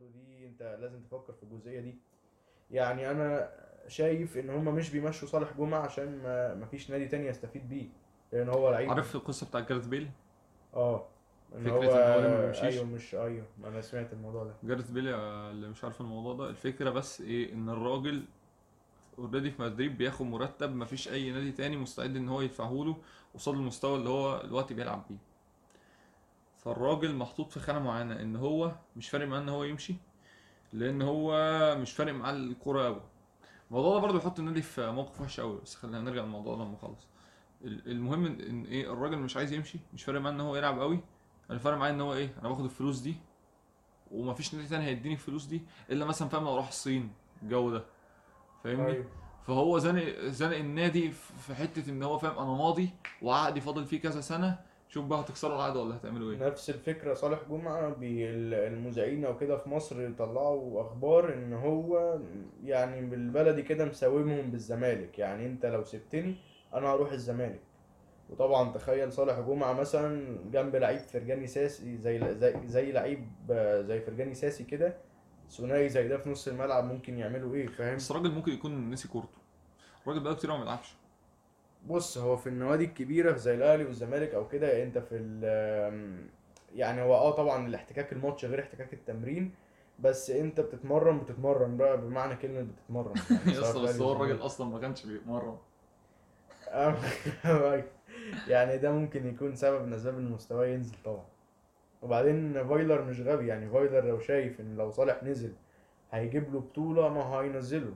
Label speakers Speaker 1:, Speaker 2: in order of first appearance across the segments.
Speaker 1: برضو دي انت لازم تفكر في الجزئية دي. يعني أنا شايف إن هم مش بيمشوا صالح جمعة عشان ما مفيش نادي تاني يستفيد بيه لأن هو لعيب.
Speaker 2: عارف القصة بتاعت جارث بيل؟
Speaker 1: آه إن
Speaker 2: فكرة
Speaker 1: هو
Speaker 2: إن هو ما بيمشيش؟
Speaker 1: أيوه مش أيوه أنا سمعت الموضوع ده.
Speaker 2: جارث بيل اللي مش عارف الموضوع ده الفكرة بس إيه؟ إن الراجل اوريدي في مدريد بياخد مرتب مفيش أي نادي تاني مستعد إن هو يدفعه له قصاد المستوى اللي هو دلوقتي بيلعب بيه. فالراجل محطوط في خانة معينة إن هو مش فارق معاه إن هو يمشي لأن هو مش فارق معاه الكورة قوي الموضوع ده برضه بيحط النادي في موقف وحش قوي بس خلينا نرجع للموضوع ده لما نخلص. ال- المهم ان إيه الراجل مش عايز يمشي مش فارق معاه إن هو يلعب قوي أنا فارق معايا إن هو إيه أنا باخد الفلوس دي ومفيش نادي تاني هيديني الفلوس دي إلا مثلا فاهم لو راح الصين الجو ده. فاهمني؟
Speaker 1: أيوه.
Speaker 2: فهو زنق زنق النادي في حتة إن هو فاهم أنا ماضي وعقدي فاضل فيه كذا سنة شوف بقى هتكسروا العقد ولا هتعملوا إيه.
Speaker 1: نفس الفكرة صالح جمعة بي- المذيعين أو كده في مصر يطلعوا أخبار إن هو يعني بالبلدي كده مساومهم بالزمالك. يعني أنت لو سبتني أنا هروح الزمالك. وطبعا تخيل صالح جمعة مثلا جنب لعيب فرجاني ساسي زي زي زي لعيب زي فرجاني ساسي كده ثنائي زي ده في نص الملعب ممكن يعملوا إيه فاهم؟
Speaker 2: بس الراجل ممكن يكون نسي كورته. الراجل بقى كتير ما بيلعبش.
Speaker 1: بص هو في النوادي الكبيرة زي الأهلي والزمالك أو كده أنت في ال يعني هو آه طبعا الاحتكاك الماتش غير احتكاك التمرين بس أنت بتتمرن بتتمرن بقى بمعنى كلمة بتتمرن يعني
Speaker 2: بس هو. الراجل أصلا ما كانش بيتمرن.
Speaker 1: يعني ده ممكن يكون سبب من أسباب إن مستواه ينزل طبعا وبعدين فايلر مش غبي يعني فايلر لو شايف إن لو صالح نزل هيجيب له بطولة ما هينزله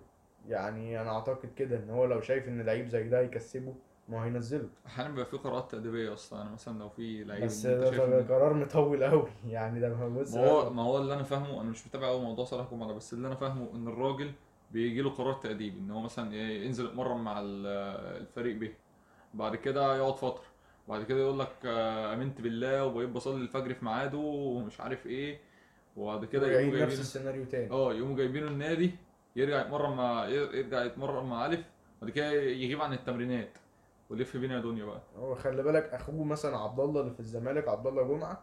Speaker 1: يعني أنا أعتقد كده إن هو لو شايف إن لعيب زي ده هيكسبه ما هينزله.
Speaker 2: أحيانا بيبقى في قرارات تأديبية أصلا يعني مثلا لو في لعيب
Speaker 1: بس ده قرار مطول قوي يعني ده بص
Speaker 2: ما هو ما هو اللي أنا فاهمه أنا مش متابع قوي موضوع صلاح جمعة بس اللي أنا فاهمه إن الراجل بيجي له قرار تأديبي إن هو مثلا إيه ينزل يتمرن مع ال- الفريق به بعد كده يقعد فترة بعد كده يقول لك آه، آمنت بالله وبقيت بصلي الفجر في ميعاده ومش عارف إيه وبعد كده يقوموا
Speaker 1: يعيد نفس
Speaker 2: جايبين
Speaker 1: السيناريو تاني.
Speaker 2: آه يقوموا جايبينه النادي يرجع يتمرن مع يرجع يتمرن مع ألف بعد كده يغيب عن التمرينات ويلف بينا يا دنيا بقى.
Speaker 1: هو خلي بالك أخوه مثلا عبد الله اللي في الزمالك عبد الله جمعة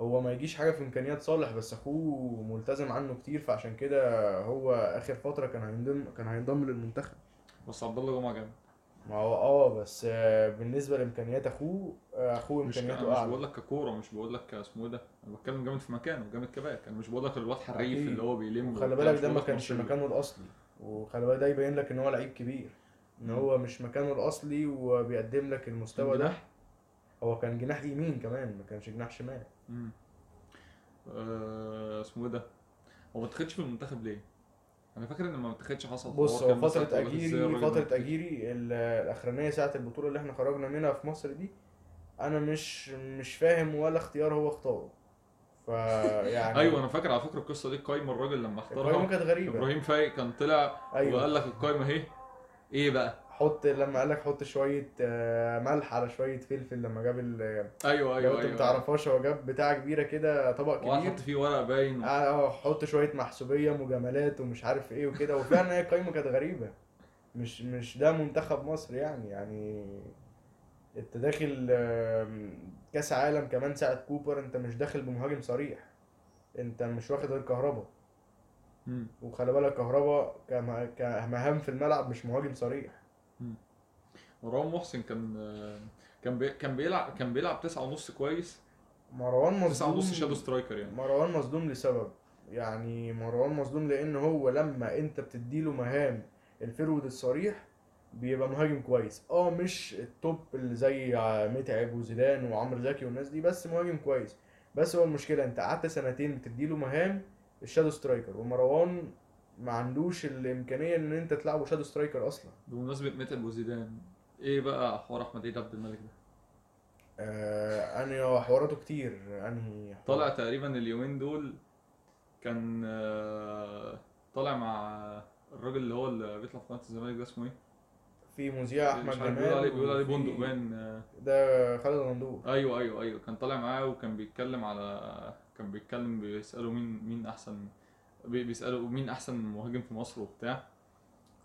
Speaker 1: هو ما يجيش حاجة في إمكانيات صالح بس أخوه ملتزم عنه كتير فعشان كده هو آخر فترة كان هينضم كان هينضم للمنتخب.
Speaker 2: بس عبد الله جمعة جامد.
Speaker 1: ما هو آه بس آه، بالنسبة لإمكانيات أخوه آه،
Speaker 2: أخوه
Speaker 1: إمكانياته
Speaker 2: أنا مش
Speaker 1: أعلى
Speaker 2: بقول لك ككورة مش بقول لك اسمه إيه ده أنا بتكلم جامد في مكانه جامد كباك أنا مش بقول لك الواد حريف. اللي هو بيلم وبتاع،
Speaker 1: بالك ده ما كانش. مكانه الأصلي وخلي بالك ده يبين لك إن هو لعيب كبير إن هو مش مكانه الأصلي وبيقدم لك المستوى ده؟ هو كان جناح يمين كمان ما كانش جناح شمال
Speaker 2: مم. آه، اسمه إيه ده هو ما اتخدش في المنتخب ليه؟ أنا فاكر إن ما اتخدش حصل
Speaker 1: بص هو
Speaker 2: كان مثلا
Speaker 1: فترة
Speaker 2: تقول لك إزاي
Speaker 1: أجيري
Speaker 2: الراجل ما
Speaker 1: فترة
Speaker 2: اتخدش.
Speaker 1: أجيري ال- الأخرانية ساعة البطولة اللي إحنا خرجنا منها في مصر دي أنا مش مش فاهم ولا اختيار هو اختاره فيعني
Speaker 2: أيوه أنا فاكر على فكرة القصة دي قايمة الراجل لما اختارها
Speaker 1: كانت غريبة
Speaker 2: إبراهيم فايق كان طلع
Speaker 1: أيوة.
Speaker 2: وقال لك القايمة اهي إيه بقى؟
Speaker 1: حط لما قال لك حط شوية آه، ملح على شوية فلفل لما جاب ال
Speaker 2: أيوه
Speaker 1: لو
Speaker 2: أيوه
Speaker 1: انت
Speaker 2: أيوه.
Speaker 1: متعرفهاش هو جاب بتاع كبيرة كده طبق كبير.
Speaker 2: حط فيه ورق باين
Speaker 1: آه حط شوية محسوبية مجاملات ومش عارف إيه وكده. وفعلا هي القايمة كانت غريبة. مش مش ده منتخب مصر يعني. يعني أنت داخل كأس عالم كمان ساعة كوبر أنت مش داخل بمهاجم صريح. أنت مش واخد غير كهربا. وخلي بالك كهربا كم- كمهام في الملعب مش مهاجم صريح.
Speaker 2: مروان محسن كان كان بي... كان بيلعب كان بيلعب تسعة ونص كويس.
Speaker 1: مروان
Speaker 2: تسعة ونص shadow
Speaker 1: مظلوم
Speaker 2: striker يعني.
Speaker 1: مروان مظلوم لسبب. يعني مروان مظلوم لأن هو لما أنت بتديله مهام الفرود الصريح بيبقى مهاجم كويس. آه مش ال top اللي زي متعب وزيدان وعمرو زكي والناس دي بس مهاجم كويس. بس هو المشكلة أنت قعدت سنتين بتديله مهام ال shadow striker ومروان ما عندوش الإمكانية إن أنت تلعبه shadow striker أصلا.
Speaker 2: بمناسبة متعب وزيدان إيه بقى حوار احمد عيد عبد الملك ده؟
Speaker 1: آه انهي حواراته كتير انهي حوار؟
Speaker 2: طالع تقريبا اليومين دول كان آه، طالع مع الراجل اللي هو اللي بيطلع في قناة الزمالك ده اسمه إيه؟
Speaker 1: في مذيع
Speaker 2: أحمد
Speaker 1: جمال
Speaker 2: بيقول عليه بيقول عليه بندق باين آه،
Speaker 1: ده خالد غندور
Speaker 2: أيوه أيوه أيوه كان طالع معاه وكان بيتكلم على كان بيتكلم بيسأله مين مين أحسن بي- بيسأله مين أحسن مهاجم في مصر وبتاع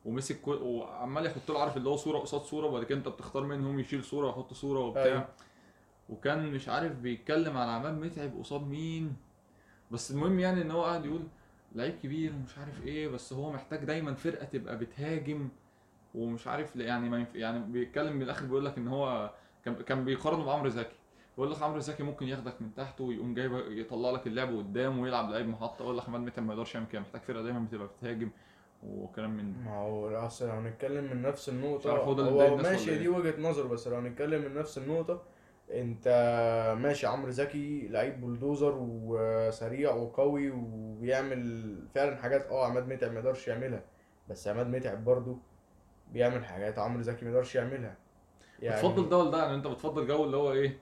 Speaker 2: ومسك كل وعمال يحط له عارف اللي هو صورة قصاد صورة وبعد كده انت بتختار منهم يشيل صورة ويحط صورة وبتاع.
Speaker 1: أيوة.
Speaker 2: وكان مش عارف بيتكلم على عماد متعب قصاد مين. بس المهم يعني إن هو قاعد يقول لعيب كبير ومش عارف إيه بس هو محتاج دايما فرقة تبقى بتهاجم ومش عارف يعني ما ينف... يعني بيتكلم من الآخر بيقول لك إن هو كان كان بيقارنه بعمرو زكي. بيقول لك عمرو زكي ممكن ياخدك من تحت ويقوم جايب يطلع لك اللعب قدام ويلعب لعيب محطة. يقول لك احمد متعب ما يقدرش يعمل كده محتاج فرقة دايما بتبقى بتهاجم. وكلام من ده.
Speaker 1: ما هو اصل لو هنتكلم من نفس النقطة
Speaker 2: هو
Speaker 1: هو ماشي دي
Speaker 2: إيه؟
Speaker 1: وجهة نظر بس لو هنتكلم من نفس النقطة أنت ماشي عمرو زكي لعيب بولدوزر وسريع وقوي وبيعمل فعلا حاجات آه عماد متعب ما يقدرش يعملها بس عماد متعب برضو بيعمل حاجات عمرو زكي ما يقدرش يعملها.
Speaker 2: بتفضل ده ولا ده؟ يعني أنت بتفضل جو اللي هو إيه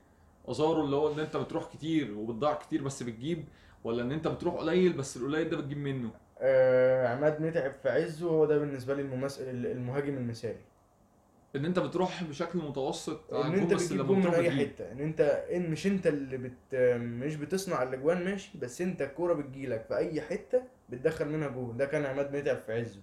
Speaker 2: ازارو اللي هو إن أنت بتروح كتير وبتضيع كتير بس بتجيب ولا إن أنت بتروح قليل بس القليل ده بتجيب منه؟
Speaker 1: آه عماد متعب في عزه هو ده بالنسبة لي الممثل المهاجم المثالي.
Speaker 2: إن أنت بتروح بشكل متوسط على
Speaker 1: ان انت بتجيب جون من
Speaker 2: أي.
Speaker 1: حتة. إن أنت إن مش أنت اللي بت مش بتصنع الأجوان ماشي بس أنت الكورة بتجيلك في أي حتة بتدخل منها جون. ده كان عماد متعب في عزه.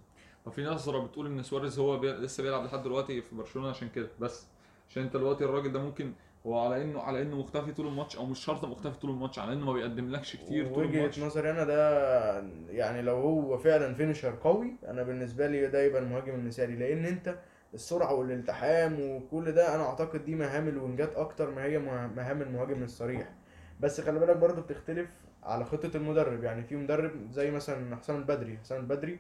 Speaker 2: ففي نظره بتقول إن سواريز هو بي... لسه بيلعب لحد دلوقتي في برشلونة عشان كده. بس عشان أنت دلوقتي الراجل ده ممكن هو على انه على إنه مختفي طول الماتش أو مش شرط مختفي طول الماتش على إنه ما بيقدملكش كتير طول
Speaker 1: وجهة
Speaker 2: الماتش.
Speaker 1: نظري أنا ده يعني لو هو فعلا finisher قوي أنا بالنسبة لي ده يبقى المهاجم المثالي. لأن أنت السرعة والالتحام وكل ده أنا أعتقد دي مهام الوينجات أكتر ما هي مه- مهام المهاجم الصريح. بس خلي بالك برضه بتختلف على خطة المدرب. يعني في مدرب زي مثلا حسام البدري حسام البدري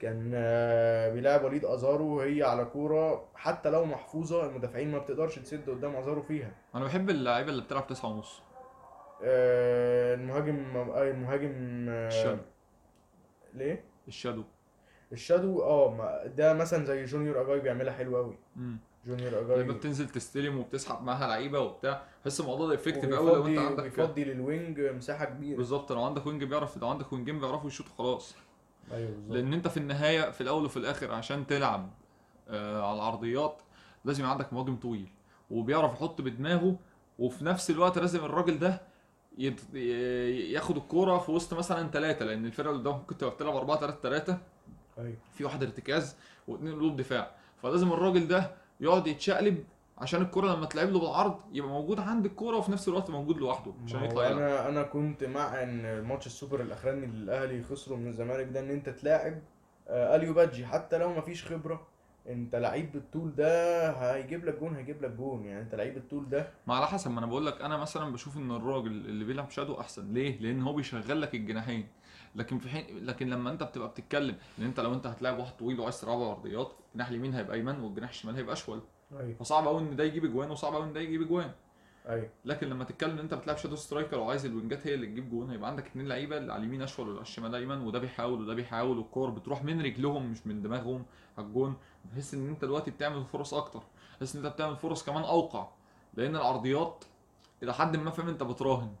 Speaker 1: كان آه، بيلعب وليد أزارو هي على كورة. حتى لو محفوظة المدافعين ما بتقدرش تسد قدام أزارو فيها.
Speaker 2: أنا بحب اللعيبة اللي بتلعب تسعة ونص.
Speaker 1: آه، المهاجم آه، المهاجم آه،
Speaker 2: الشادو.
Speaker 1: ليه؟
Speaker 2: ال
Speaker 1: shadow. ال shadow آه ده مثلا زي جونيور أجاي بيعملها حلو قوي
Speaker 2: امم
Speaker 1: جونيور
Speaker 2: لما
Speaker 1: اجاي
Speaker 2: بتنزل تستلم وبتسحب معاها لعيبة وبتاع. بحس الموضوع ده effective قوي لو أنت عندك
Speaker 1: بيفضي لل wing مساحة كبيرة.
Speaker 2: بالظبط. لو عندك wing بيعرف لو عندك وينجين بيعرفوا يشوطوا خلاص.
Speaker 1: أيوه بالظبط.
Speaker 2: لأن أنت في النهاية في الأول وفي الآخر عشان تلعب آه على العرضيات لازم عندك مهاجم طويل وبيعرف يحط بدماغه وفي نفس الوقت لازم الراجل ده يت- ياخد الكورة في وسط مثلا ثلاثة لأن الفرقة اللي قدام ممكن تبقى بتلعب 4 3 3
Speaker 1: أيوه.
Speaker 2: في واحد ارتكاز واثنين قلوب دفاع. فلازم الراجل ده يقعد يتشقلب عشان الكوره لما تلعب له بالعرض يبقى موجود عند الكوره وفي نفس الوقت موجود لوحده عشان يطلع يلعب.
Speaker 1: أنا أنا كنت مع إن ماتش السوبر الأخراني اللي الأهلي خسروا من الزمالك ده إن أنت تلاعب آه، أليو بادجي حتى لو مفيش خبرة أنت لعيب بالطول ده هيجيب لك جون هيجيب لك جون. يعني أنت لعيب بالطول ده
Speaker 2: ما على حسب ما أنا بقول لك أنا مثلا بشوف إن الراجل اللي بيلعب shadow أحسن. ليه؟ لأن هو بيشغل لك الجناحين. لكن في حين لكن لما أنت بتبقى بتتكلم إن أنت لو أنت هتلاعب واحد طويل وعايز تلعبه عرضيات الجناح اليمين هيبقى أيمن والجناح الشمال هيبقى أشول.
Speaker 1: أيوه.
Speaker 2: فصعب قوي إن ده يجيب اجوان وصعب قوي إن ده يجيب اجوان
Speaker 1: أيوه.
Speaker 2: لكن لما تتكلم إن أنت بتلعب shadow striker وعايز ال wingات هي اللي تجيب جون هيبقى عندك اتنين لعيبة اللي على اليمين أشول واللي على الشمال أيمن وده بيحاول وده بيحاول والكور بتروح من رجلهم مش من دماغهم على الجون. بتحس إن أنت دلوقتي بتعمل فرص أكتر تحس إن أنت بتعمل فرص كمان أوقع. لأن العرضيات إلى حد ما فاهم أنت بتراهن.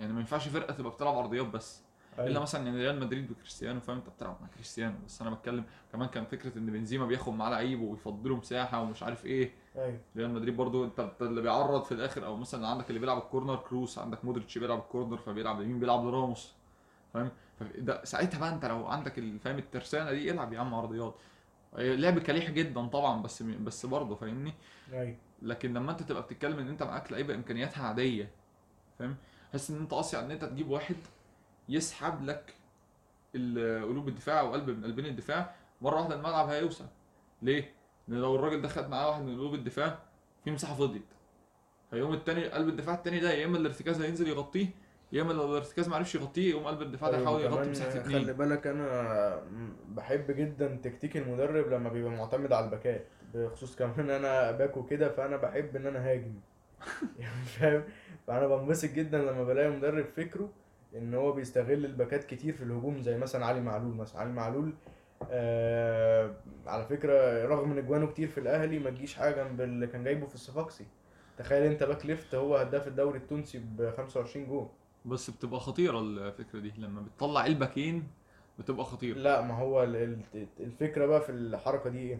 Speaker 2: يعني ما ينفعش فرقة تبقى بتلعب عرضيات بس. إلا
Speaker 1: أيوه.
Speaker 2: مثلا يعني ريال مدريد وكريستيانو فاهم؟ أنت بتلعب مع كريستيانو بس أنا بتكلم كمان كان فكرة إن بنزيما بياخد معاه لعيب ويفضله مساحه ومش عارف إيه.
Speaker 1: أيوه.
Speaker 2: ريال مدريد برضو أنت اللي بيعرض في الآخر أو مثلا عندك اللي بيلعب ال corner كروس عندك مودريتش بيلعب ال corner فبيلعب يمين بيلعب لراموس فاهم؟ فده ساعتها بقى أنت لو عندك فاهم؟ الترسانة دي العب يا عم عرضيات. لعب كليح جدا طبعا بس بس برضه فاهمني؟
Speaker 1: أيوه.
Speaker 2: لكن لما أنت تبقى بتتكلم إن أنت معاك لعيبة إمكانياتها عادية فاهم؟ حس إن أنت قاسي على إن أنت تجيب واحد يسحب لك قلوب الدفاع أو قلب من قلبين الدفاع مرة واحدة الملعب هيوسع. ليه؟ لأن لو الراجل ده خد معاه واحد من قلوب الدفاع في مساحة فضيت. فيقوم التاني قلب الدفاع التاني ده يا إما الارتكاز هينزل يغطيه يا إما لو الارتكاز ما عرفش يغطيه يقوم قلب الدفاع ده
Speaker 1: أيوة،
Speaker 2: يحاول يغطي مساحة
Speaker 1: خلي
Speaker 2: اتنين
Speaker 1: بالك أنا بحب جدا تكتيك المدرب لما بيبقى معتمد على الباكات بخصوص كمان أنا باك وكده فأنا بحب إن أنا هاجم. يعني فاهم؟ فأنا بنبسط جدا لما بلاقي مدرب فكره إن هو بيستغل الباكات كتير في الهجوم زي مثلا علي معلول مثلا. علي معلول آه على فكرة رغم إن اجوانه كتير في الأهلي ما تجيش حاجة جنب اللي كان جايبه في الصفاقسي. تخيل أنت back left هو هداف الدوري التونسي ب 25 جول.
Speaker 2: بس بتبقى خطيرة الفكرة دي. لما بتطلع الباكين بتبقى خطيرة.
Speaker 1: لا ما هو ال- ال- الفكرة بقى في الحركة دي إيه؟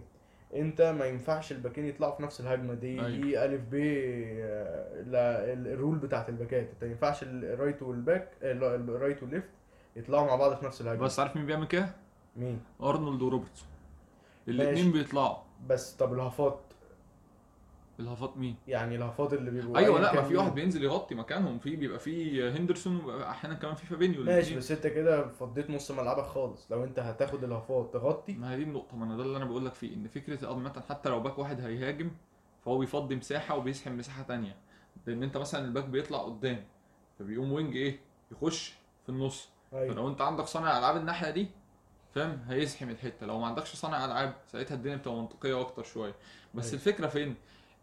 Speaker 1: انت ما ينفعش الباكين يطلعوا في نفس الهجمة دي
Speaker 2: أيوة.
Speaker 1: دي ألف ب آه، ال role بتاعت الباكات انت ما ينفعش ال- الرايت والباك الرايت والليفت يطلعوا مع بعض في نفس الهجمة
Speaker 2: بس عارف مين بيعمل كده؟
Speaker 1: مين
Speaker 2: أرنولد وروبرتسون الاثنين. بيطلعوا
Speaker 1: بس طب الهافات
Speaker 2: الهافات مين؟
Speaker 1: يعني الهافات اللي بيبقوا أيوه
Speaker 2: لا ما في واحد. بينزل يغطي مكانهم في بيبقى في هندرسون وبيبقى أحيانا كمان في فابينيو
Speaker 1: ماشي. بس أنت كده فضيت نص ملعبك خالص. لو أنت هتاخد الهافات تغطي.
Speaker 2: ما هي دي النقطة ما أنا ده اللي أنا بقول لك فيه إن فكرة عامة حتى لو باك واحد هيهاجم فهو بيفضي مساحة وبيسحب مساحة تانية. لأن أنت مثلا الباك بيطلع قدام فبيقوم wing إيه؟ يخش في النص.
Speaker 1: أيوه.
Speaker 2: فلو أنت عندك صانع ألعاب الناحية دي فاهم؟ هيزحم الحتة. لو ما عندكش صانع ألعاب ساعتها الدنيا بتبقى منطقية أكتر شوية. بس
Speaker 1: أيوة.
Speaker 2: الفكرة فين؟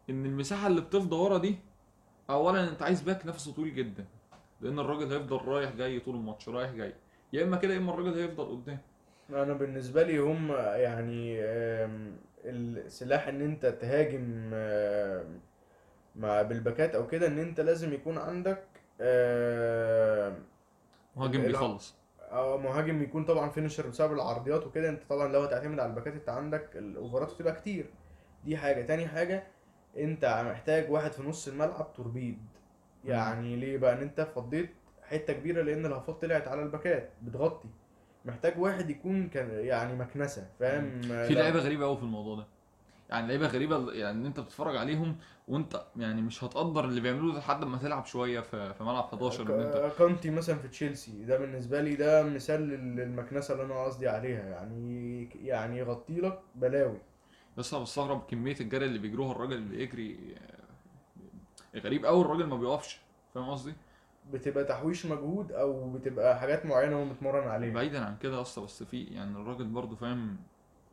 Speaker 2: إن المساحة اللي بتفضى ورا دي اولا أنت عايز باك نفسه طويل جدا لأن الراجل هيفضل رايح جاي طول الماتش رايح جاي. يا إما كده يا إما الراجل هيفضل قدام.
Speaker 1: أنا بالنسبة لي هم يعني السلاح إن أنت تهاجم مع بالباكات أو كده إن أنت لازم يكون عندك
Speaker 2: مهاجم بيخلص.
Speaker 1: آه مهاجم يكون طبعا finisher بسبب العرضيات وكده. أنت طبعا لو هتعتمد على الباكات أنت عندك ال overات بتبقى كتير. دي حاجة. تاني حاجة انت محتاج واحد في نص الملعب توربيد. يعني ليه بقى؟ ان انت فضيت حتة كبيرة لأن الهافات طلعت على الباكات بتغطي. محتاج واحد يكون كان يعني مكنسة فاهم؟
Speaker 2: في لعيبة غريبة قوي في الموضوع ده. يعني لعيبة غريبة يعني إن أنت بتتفرج عليهم وأنت يعني مش هتقدر اللي بيعملوه لحد ما تلعب شوية في في ملعب 11 إن أنت
Speaker 1: كانتي مثلا في تشيلسي ده بالنسبة لي ده مثال للمكنسة اللي أنا قصدي عليها. يعني يعني يغطي لك بلاوي.
Speaker 2: بس أنا بستغرب كميه الجري اللي بيجروها الراجل اللي بيجري غريب قوي الراجل ما بيقفش فاهم قصدي؟
Speaker 1: بتبقى تحويش مجهود أو بتبقى حاجات معينة هو متمرن عليها.
Speaker 2: بعيدا عن كده يا اسطى بس في يعني الراجل برضه فاهم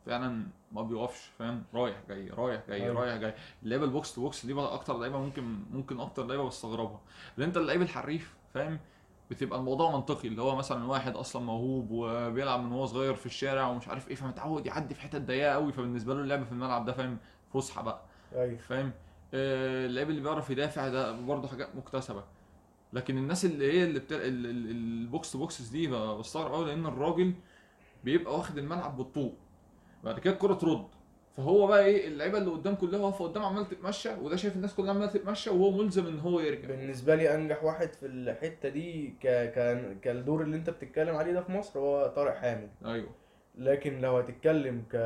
Speaker 2: فعلا ما بيقفش فاهم؟ رايح جاي رايح جاي
Speaker 1: أيوة.
Speaker 2: رايح جاي. اللعيبه ال box to box دي بقى أكتر لعيبه ممكن ممكن أكتر لعيبه بستغربها. لأن أنت اللعيب الحريف فاهم؟ بتبقى الموضوع منطقي اللي هو مثلا واحد أصلا موهوب وبيلعب من وهو صغير في الشارع ومش عارف إيه فمتعود يعدي في حتت ضيقة قوي فبالنسبة له اللعب في الملعب ده فاهم فسحة بقى.
Speaker 1: أيوه.
Speaker 2: فاهم؟ آه، اللعيب اللي بيعرف يدافع ده برضه حاجات مكتسبة. لكن الناس اللي هي اللي ال- ال box boxes دي بستغرب قوي لأن الراجل بيبقى واخد الملعب بالطول بعد كده الكرة ترد. فهو بقى إيه اللعيبة اللي قدام كلها واقفة قدام عمالة تتمشى وده شايف الناس كلها عمالة تتمشى وهو ملزم إن هو يرجع.
Speaker 1: بالنسبة لي أنجح واحد في الحتة دي ك... ك... كالدور اللي أنت بتتكلم عليه ده في مصر هو طارق حامد.
Speaker 2: أيوه.
Speaker 1: لكن لو هتتكلم ك...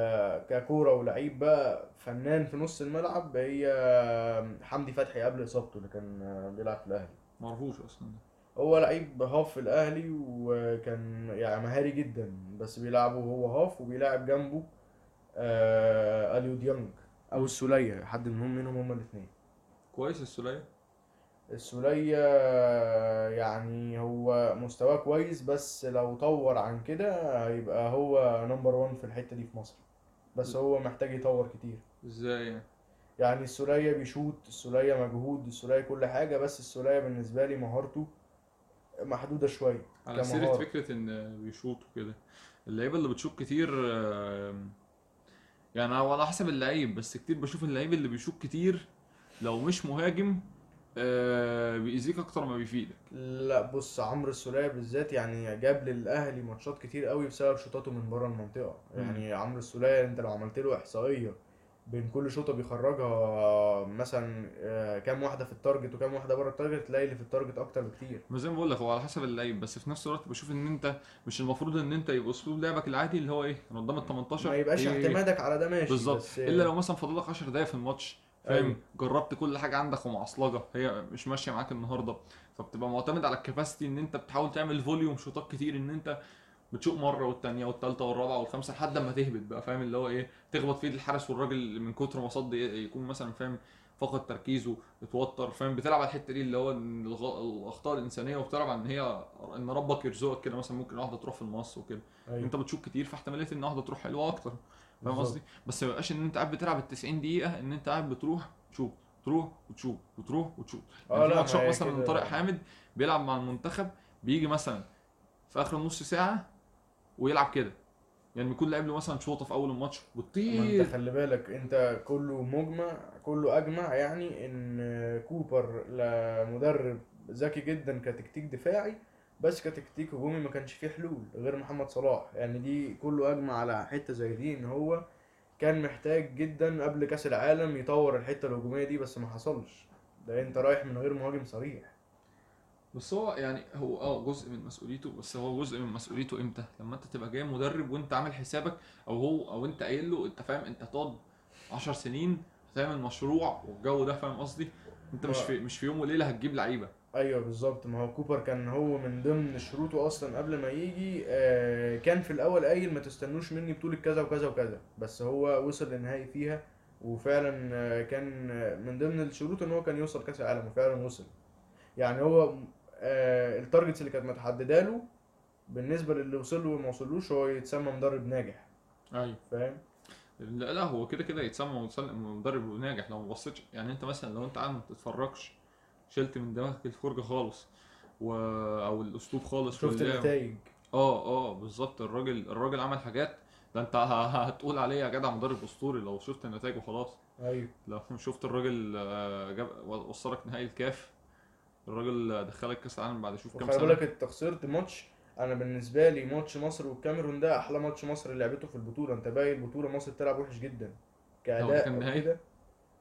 Speaker 1: ككورة ولعيب بقى فنان في نص الملعب هي حمدي فتحي قبل إصابته اللي كان بيلعب في الأهلي.
Speaker 2: معرفوش أصلا
Speaker 1: هو لعيب half في الأهلي وكان يعني مهاري جدا بس بيلعبه هو half وبيلعب جنبه آه أليو ديانج أو السولية حد منهم منهم هما الاثنين
Speaker 2: كويس السولية؟
Speaker 1: السولية يعني هو مستواه كويس بس لو طور عن كده هيبقى هو number 1 في الحتة دي في مصر. بس هو محتاج يطور كتير.
Speaker 2: إزاي يعني؟
Speaker 1: يعني السولية بيشوط السولية مجهود السولية كل حاجة بس السولية بالنسبة لي مهارته محدودة شوية
Speaker 2: على سيرة
Speaker 1: كمهارة.
Speaker 2: فكرة إن بيشوط وكده اللعيبة اللي بتشوط كتير آم، يعني هو على حسب اللعيب بس كتير بشوف اللعيب اللي بيشوط كتير لو مش مهاجم آه، بيأذيك أكتر ما بيفيدك.
Speaker 1: لا بص عمرو السولية بالذات يعني جاب للأهلي ماتشات كتير قوي بسبب شوطاته من بره المنطقة. يعني عمرو السولية انت لو عملت له إحصائية بين كل شوطة بيخرجها مثلا آه، كام واحدة في ال target وكام واحدة بره ال target تلاقي اللي في ال target أكتر بكتير.
Speaker 2: ما زي ما بقول لك هو على حسب اللعيب بس في نفس الوقت بشوف إن أنت مش المفروض إن أنت يبقى أسلوب لعبك العادي اللي هو إيه أنا قدام ال 18
Speaker 1: ما يبقاش
Speaker 2: إيه
Speaker 1: اعتمادك على ده ماشي
Speaker 2: بالظبط.
Speaker 1: بس
Speaker 2: إلا لو مثلا فاضل لك 10 دقايق في الماتش فاهم؟
Speaker 1: أيوة.
Speaker 2: جربت كل حاجة عندك ومعصلجة هي مش ماشية معاك النهارده. فبتبقى معتمد على ال capacity إن أنت بتحاول تعمل volume شوطات كتير إن أنت بتشوط مرة والتانية والتالتة والرابعة والخامسة لحد ما تهبط بقى فاهم اللي هو إيه تخبط في إيد الحارس والراجل من كتر ما صد يكون مثلا فاهم فقد تركيزه اتوتر فاهم بتلعب على الحتة دي اللي هو الأخطاء الإنسانية وبتلعب على إن هي إن ربك يرزقك كده مثلا ممكن واحدة تروح في المقص وكده
Speaker 1: أيوة.
Speaker 2: أنت بتشوط كتير فاحتمالية إن واحدة تروح حلوة أكتر فاهم. قصدي بس ما يبقاش إن أنت قاعد بتلعب ال 90 دقيقة إن أنت قاعد بتروح تشوط تروح وتشوط وتروح وتشوط
Speaker 1: آه
Speaker 2: يعني في ماتشات
Speaker 1: ما هي
Speaker 2: مثلا. طارق حامد بيلعب مع المنتخب بيجي مثلا في آخر نص ساعة ويلعب كده. يعني بيكون لعب له مثلا شوطه في أول الماتش
Speaker 1: ما
Speaker 2: أنت
Speaker 1: خلي بالك أنت كله مجمع كله أجمع يعني إن كوبر مدرب ذكي جدا كتكتيك دفاعي بس كتكتيك هجومي ما كانش فيه حلول غير محمد صلاح. يعني دي كله أجمع على حتة زي دي إن هو كان محتاج جدا قبل كأس العالم يطور الحتة الهجومية دي بس ما حصلش. ده أنت رايح من غير مهاجم صريح.
Speaker 2: بس هو يعني هو آه جزء من مسؤوليته بس هو جزء من مسؤوليته إمتى؟ لما انت تبقى جاي مدرب وانت عامل حسابك أو هو أو انت قايل له انت فاهم انت هتقعد 10 سنين هتعمل مشروع والجو ده فاهم قصدي؟ انت مش
Speaker 1: ما-
Speaker 2: في مش في يوم وليلة هتجيب لعيبة.
Speaker 1: أيوه بالظبط. ما هو كوبر كان هو من ضمن شروطه أصلا قبل ما يجي آه، كان في الأول قايل ما تستنوش مني بطولة كذا وكذا وكذا بس هو وصل للنهائي فيها وفعلا آه، كان من ضمن الشروط ان هو كان يوصل كأس العالم وفعلا وصل. يعني هو ال targets اللي كانت متحددة له بالنسبة للي وصل له وما وصلوش هو يتسمى مدرب ناجح.
Speaker 2: أيوه.
Speaker 1: فاهم؟
Speaker 2: لا لا هو كده كده يتسمى مدرب ناجح. لو ما بصيتش يعني أنت مثلا لو أنت قاعد ما بتتفرجش شلت من دماغك الفرجة خالص و... أو الأسلوب خالص
Speaker 1: شفت. النتائج.
Speaker 2: آه آه بالظبط. الراجل الراجل عمل حاجات. ده أنت هتقول عليه يا جدع مدرب أسطوري لو شفت النتائج وخلاص.
Speaker 1: أيوه.
Speaker 2: لو شفت الراجل آه، جاب وصلك نهائي الكاف. الراجل دخلك كأس العالم بعد شوف كام سنة.
Speaker 1: بالك انت خسرت ماتش أنا بالنسبة لي ماتش مصر والكاميرون ده أحلى ماتش مصر اللي لعبته في البطولة. انت باقي البطوله مصر بتلعب وحش جدا. كأداء
Speaker 2: كان نهائي؟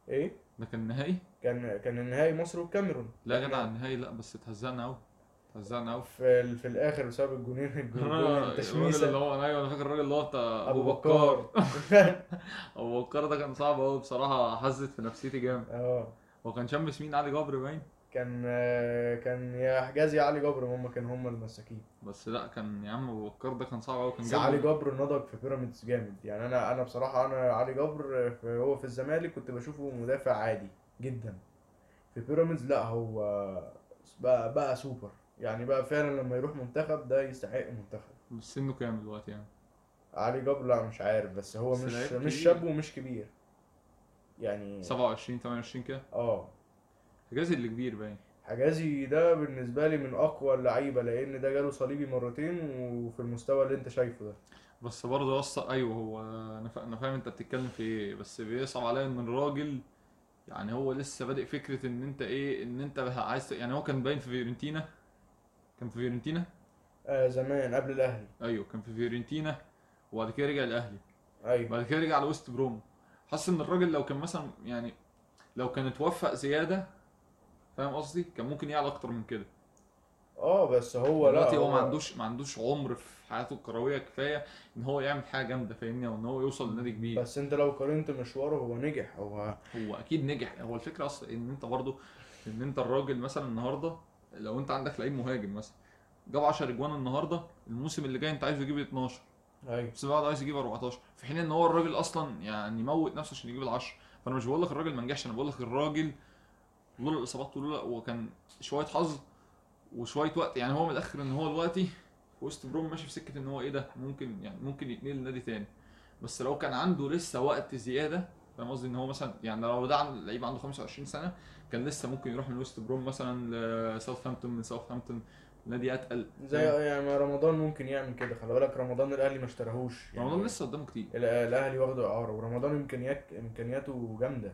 Speaker 1: إيه؟
Speaker 2: ده كان نهائي؟
Speaker 1: كان كان النهائي مصر والكاميرون.
Speaker 2: لا يا جدع النهائي لا بس اتهزقنا قوي اتهزقنا قوي
Speaker 1: في ال- في الآخر بسبب الجونين الجون
Speaker 2: الراجل اللي
Speaker 1: التشميسه
Speaker 2: هو أيوه أنا فاكر الراجل اللي هو بتاع
Speaker 1: أبو بكار.
Speaker 2: أبو بكر ده كان صعب قوي بصراحة حزت في نفسيتي جامد.
Speaker 1: آه.
Speaker 2: هو كان شمس مين؟ علي جبر باين.
Speaker 1: كان كان يا حجازي يا علي جبر هم كانوا هم المساكين.
Speaker 2: بس لا كان يا عم بكر ده كان صعب قوي كان
Speaker 1: علي جبر نضج في بيراميدز جامد. يعني أنا أنا بصراحة أنا علي جبر هو في الزمالك كنت بشوفه مدافع عادي جدا. في بيراميدز لا هو بقى بقى سوبر. يعني بقى فعلا لما يروح منتخب ده يستحق منتخب.
Speaker 2: بس سنه كام دلوقتي يعني؟
Speaker 1: علي جبر لا مش عارف. بس هو مش مش. شاب ومش كبير. يعني
Speaker 2: 27 28 كده؟
Speaker 1: آه.
Speaker 2: حجازي اللي كبير باين.
Speaker 1: حجازي ده بالنسبة لي من أقوى اللعيبة لأن ده جاله صليبي مرتين وفي المستوى اللي أنت شايفه ده.
Speaker 2: بس برضه يسطا أيوه هو أنا فا- أنا فاهم أنت بتتكلم في إيه بس بيصعب عليا إن الراجل يعني هو لسه بادئ فكرة إن أنت إيه إن أنت عايز يعني هو كان باين في فيورنتينا؟ كان في فيورنتينا؟
Speaker 1: آه زمان قبل الأهلي.
Speaker 2: أيوه كان في فيورنتينا وبعد كده رجع الأهلي.
Speaker 1: أيوه.
Speaker 2: بعد كده رجع لويست بروم. حاسس إن الراجل لو كان مثلا يعني لو كان اتوفق زيادة فاهم قصدي؟ كان ممكن يعلى أكتر من كده.
Speaker 1: آه بس هو لا
Speaker 2: دلوقتي هو ما عندوش ما عندوش عمر في حياته الكروية كفاية إن هو يعمل حاجة جامدة فاهمني؟ أو إن هو يوصل لنادي كبير.
Speaker 1: بس أنت لو قارنت مشواره هو نجح. هو
Speaker 2: هو أكيد نجح. هو الفكرة أصلا إن أنت برضو إن أنت الراجل مثلا النهارده لو أنت عندك لعيب مهاجم مثلا جاب 10 أجوان النهارده الموسم اللي جاي أنت عايزه يجيب 12
Speaker 1: أيوه.
Speaker 2: بس بعد عايز يجيب 14 في حين إن هو الراجل أصلا يعني موت نفسه عشان يجيب ال10 فأنا مش بقول لك الراجل ما نجحش أنا بقول لك الراجل لولا الإصابات ولولا هو كان شوية حظ وشوية وقت. يعني هو من الآخر إن هو دلوقتي في وسط بروم ماشي في سكة إن هو إيه ده؟ ممكن يعني ممكن يتنقل لنادي تاني. بس لو كان عنده لسه وقت زيادة فاهم قصدي؟ إن هو مثلا يعني لو ده عن- لعيب عنده 25 سنة كان لسه ممكن يروح من وست بروم مثلا لساوثهامبتون من ساوثهامبتون نادي أتقل.
Speaker 1: زي يعني رمضان ممكن يعمل كده. خلي بالك رمضان الأهلي ما اشتراهوش. يعني
Speaker 2: رمضان لسه قدامه كتير.
Speaker 1: ال- الأهلي واخده إعارة ورمضان امكانيات إمكانياته جامدة.